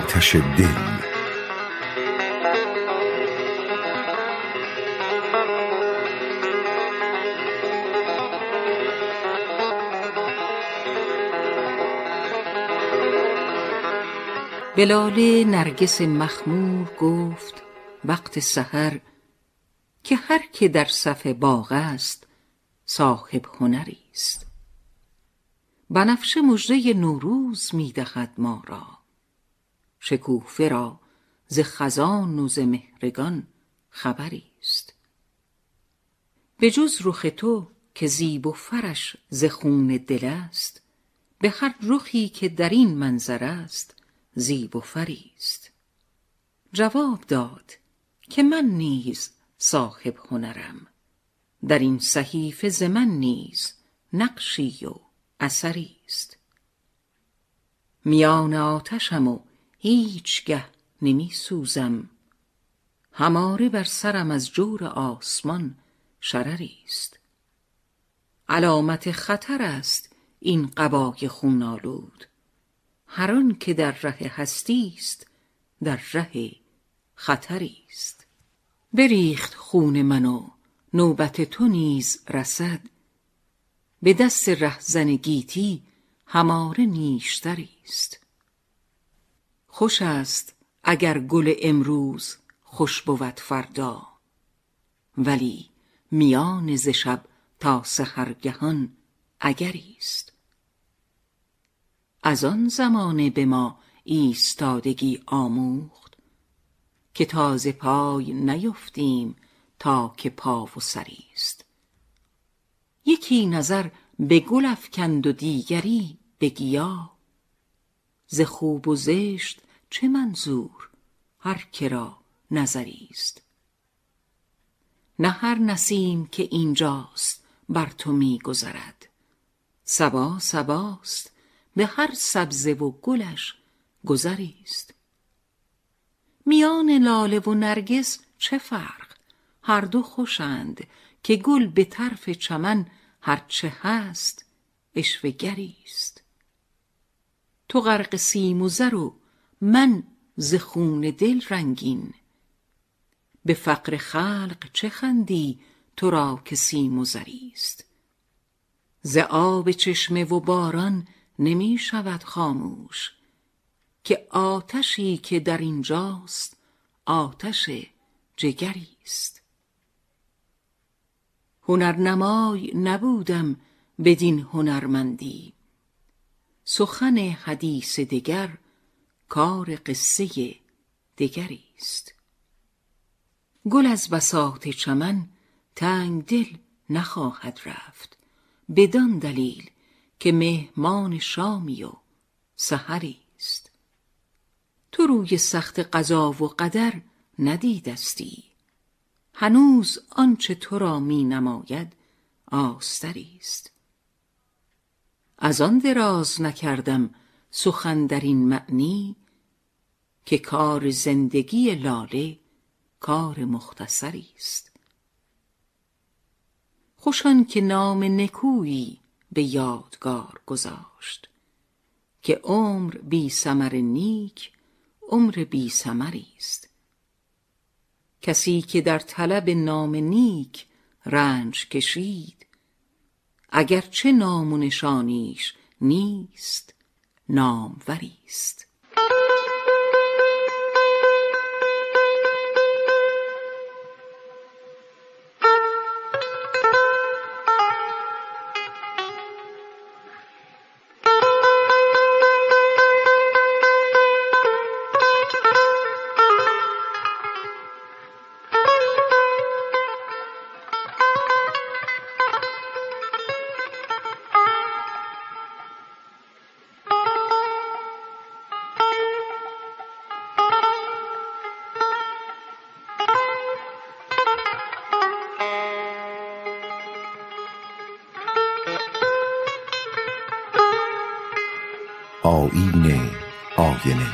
آتش دل. بلاله نرگس مخمور گفت وقت سحر که هر که در صف باغ است صاحب هنری است. بنفشه مژده نوروز می دهد ما را. شکوفه را ز خزان و ز مهرگان خبری است. به جز رخ تو که زیب و فرش ز خون دل است به هر رخی که در این منظر است زیب و فری است. جواب داد که من نیز صاحب هنرم در این صحیفه ز من نیز نقشی و اثری است. میان آتشم و هیچگه نمی سوزم هماره بر سرم از جور آسمان شرری است. علامت خطر است این قبای خون آلود هر آن که در ره هستی است در ره خطری است. بریخت خون من و نوبت تو نیز رسد. به دست رهزن گیتی هماره نیشتری است. خوش است اگر گل امروز خوش بود فردا. ولی میان ز شب تا سحرگهان اگری است. از آن زمانه به ما ایستادگی آموخت که تا ز پای نیفتیم تا که پا و سری است. یکی نظر به گل افکند و دیگری به گیا. ز خوب و زشت چه منظور؟ هر که را نظری است. نه هر نسیم که اینجاست بر تو می گذرد صبا صباست به هر سبزه و گلش گذری است. میان لاله و نرگس چه فرق؟ هر دو خوشند که گل به طرف چمن هر چه هست عشوه گری است. تو غرق سیم و زر و من ز خون دل رنگین. به فقر خلق چه خندی تو را که سیم و زری است. ز آب چشمه و باران نمی شود خاموش که آتشی که در اینجاست آتش جگری است. هنرنمای نبودم بدین هنرمندی. سخن حدیث دگر کار قصه دگری است گل از بساط چمن تنگ دل نخواهد رفت بدان دلیل که مهمان شامی و سحری است تو روی سخت قضا و قدر ندیدستی هنوز آنچه تو را می نماید آستری است از آن دراز نکردم سخن در این معنی که کار زندگی لاله کار مختصری است. خوش آن که نام نکویی به یادگار گذاشت که عمر بی ثمر نیک عمر بی ثمری است. کسی که در طلب نام نیک رنج کشید اگر چه نام و نشانیش نیست ناموری است. آیین آینه.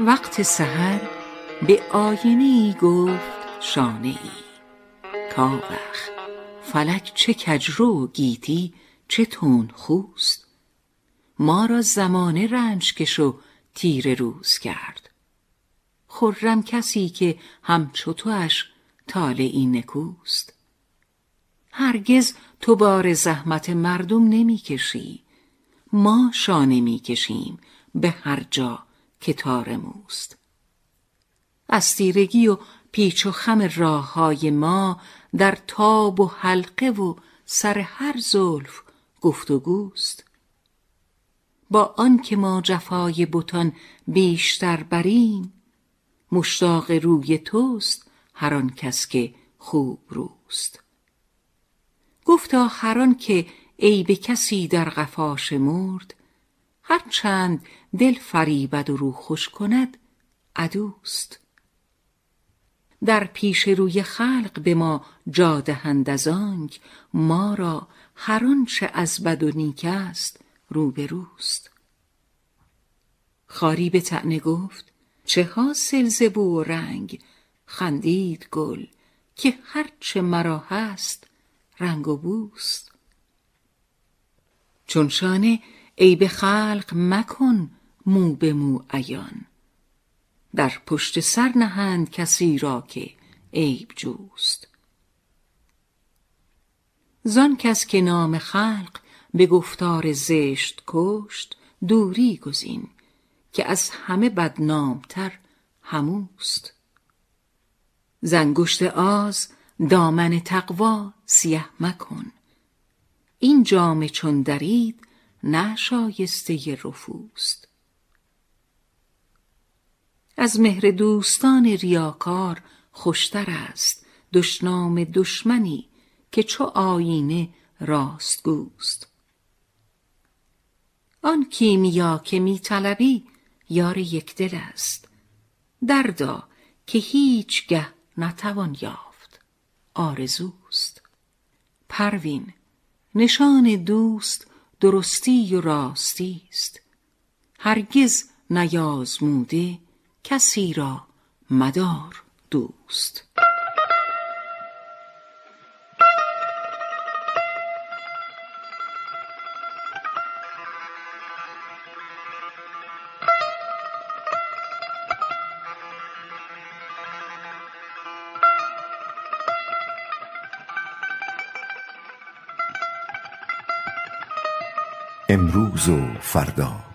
وقت سحر به آینه ای گفت شانه ای. کاوخ فلک چه کجرو و گیتی چه تون خوست. ما را زمانه رنج کش و تیر روز کرد. خرم کسی که همچو توش طالعی نکوست. هرگز تو بار زحمت مردم نمی کشی. ما شانه می کشیم به هر جا که تار موست. از تیرگی و پیچ و خم راه های ما در تاب و حلقه و سر هر زلف گفت و گوست با آنکه ما جفای بتان بیشتر بریم مشتاق روی توست هر آن کس که خوب روست. گفتا هر آن که عیب کسی در قفا شمرد هر چند دل فریبد و رو خوش کند عدوست. در پیش روی خلق به ما جا دهند از آنک ما را هر آنچه از بد و نیک است روبروست. خاری به طعنه گفت چه حاصل ز و رنگ؟ خندید گل که هرچه مرا هست رنگ و بوست. چون شانه عیب خلق مکن مو به مو عیان. در پشت سر نهند کسی را که عیب جوست. زان کس که نام خلق به گفتار زشت کشت دوری گزین که از همه بدنامتر هموست. ز انگشت آز دامن تقوا سیه مکن. این جامه چون درید نه شایسته رفوست. از مهر دوستان ریاکار خوشتر است دشنام دشمنی که چو آیینه راستگوست. آن کیمیا که می طلبی یار یکدل است. دردا که هیچگه نتوان یافت. آرزوست. پروین نشان دوست درستی و راستی است. هرگز نیازموده کسی را مدار دوست. امروز و فردا.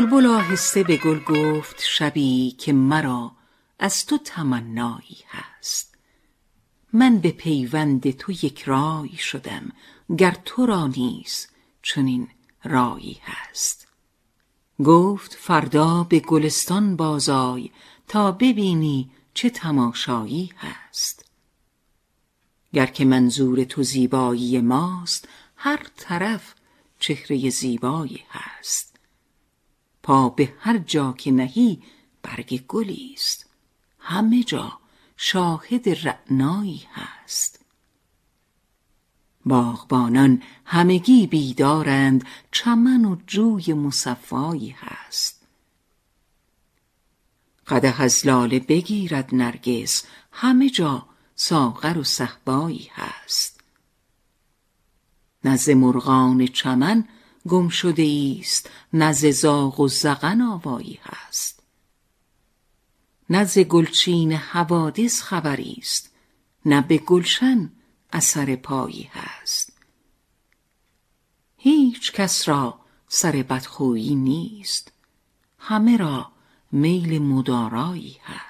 بلبل آهسته به گل گفت شبی که مرا از تو تمنایی هست. من به پیوند تو یک رای شدم گر تو را نیز چنین رایی هست. گفت فردا به گلستان بازای تا ببینی چه تماشایی هست. گر که منظور تو زیبایی ماست هر طرف چهره زیبایی هست. به هر جا که نهی برگ گلی است. همه جا شاهد رعنایی هست. باغبانان همگی بیدارند چمن و جوی مصفایی هست. قدح از لاله بگیرد نرگس همه جا ساغر و صهبایی هست. نزد مرغان چمن گم شده است نه ز زاغ و زغن آوایی هست. نه گلچین حوادث خبری است نه به گلشن اثر پایی هست. هیچ کس را سر بدخویی نیست همه را میل مدارایی هست.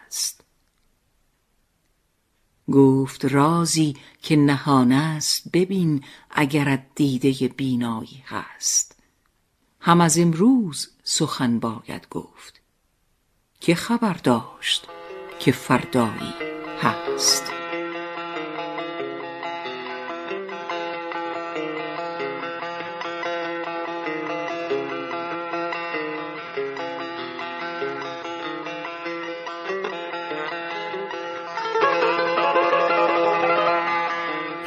گفت رازی که نهان است ببین اگرت دیده بینایی هست. هم از امروز سخن باید گفت. که خبر داشت که فردایی هست.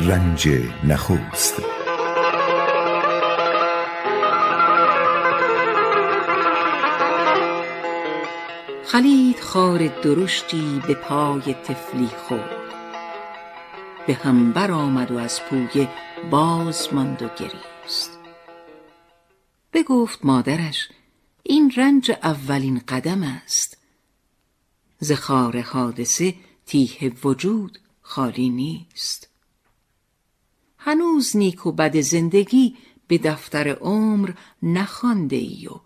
رنج نخست. خلید خار درشتی به پای طفلی خورد. به هم برآمد و از پویه باز ماند و گریست. بگفت مادرش این رنج اولین قدم است. ز خار حادثه تیه وجود خالی نیست. هنوز نیک و بد زندگی به دفتر عمر نخوانده ای و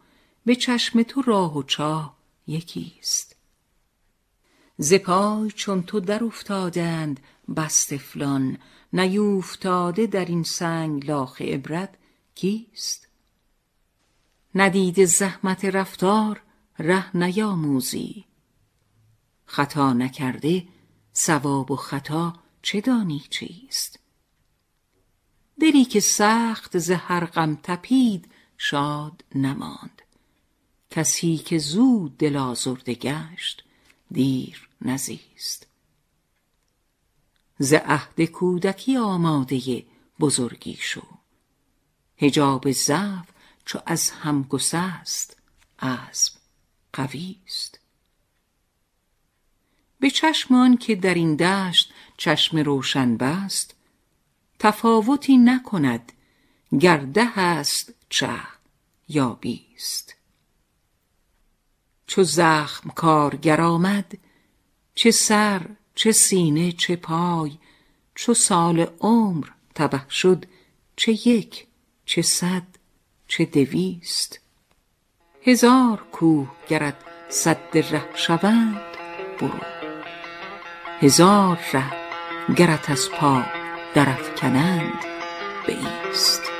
به چشم تو راه و چاه یکیست. ز پای چون تو در افتادند بس طفلان نیوفتاده در این سنگ لاخ عبرت کیست؟ ندیده زحمت رفتار ره نیاموزی. خطا نکرده ثواب و خطا چه دانی چیست؟ دلی که سخت ز هر غم تپید شاد نماند. کسی که زود دل آزرده گشت دیر نزیست. ز عهد کودکی آماده بزرگی شو. حجاب ضعف چو از هم گسست عزم قویست. به چشم آن که در این دشت چشم روشن بست تفاوتی نکند گر ده است چه یا بیست. چو زخم کارگر آمد چه سر چه سینه چه پای چو سال عمر تبه شد چه یک چه صد چه دویست. هزار کوه گرت سد ره شوند برو هزار ره گرت از پا درافکنند بایست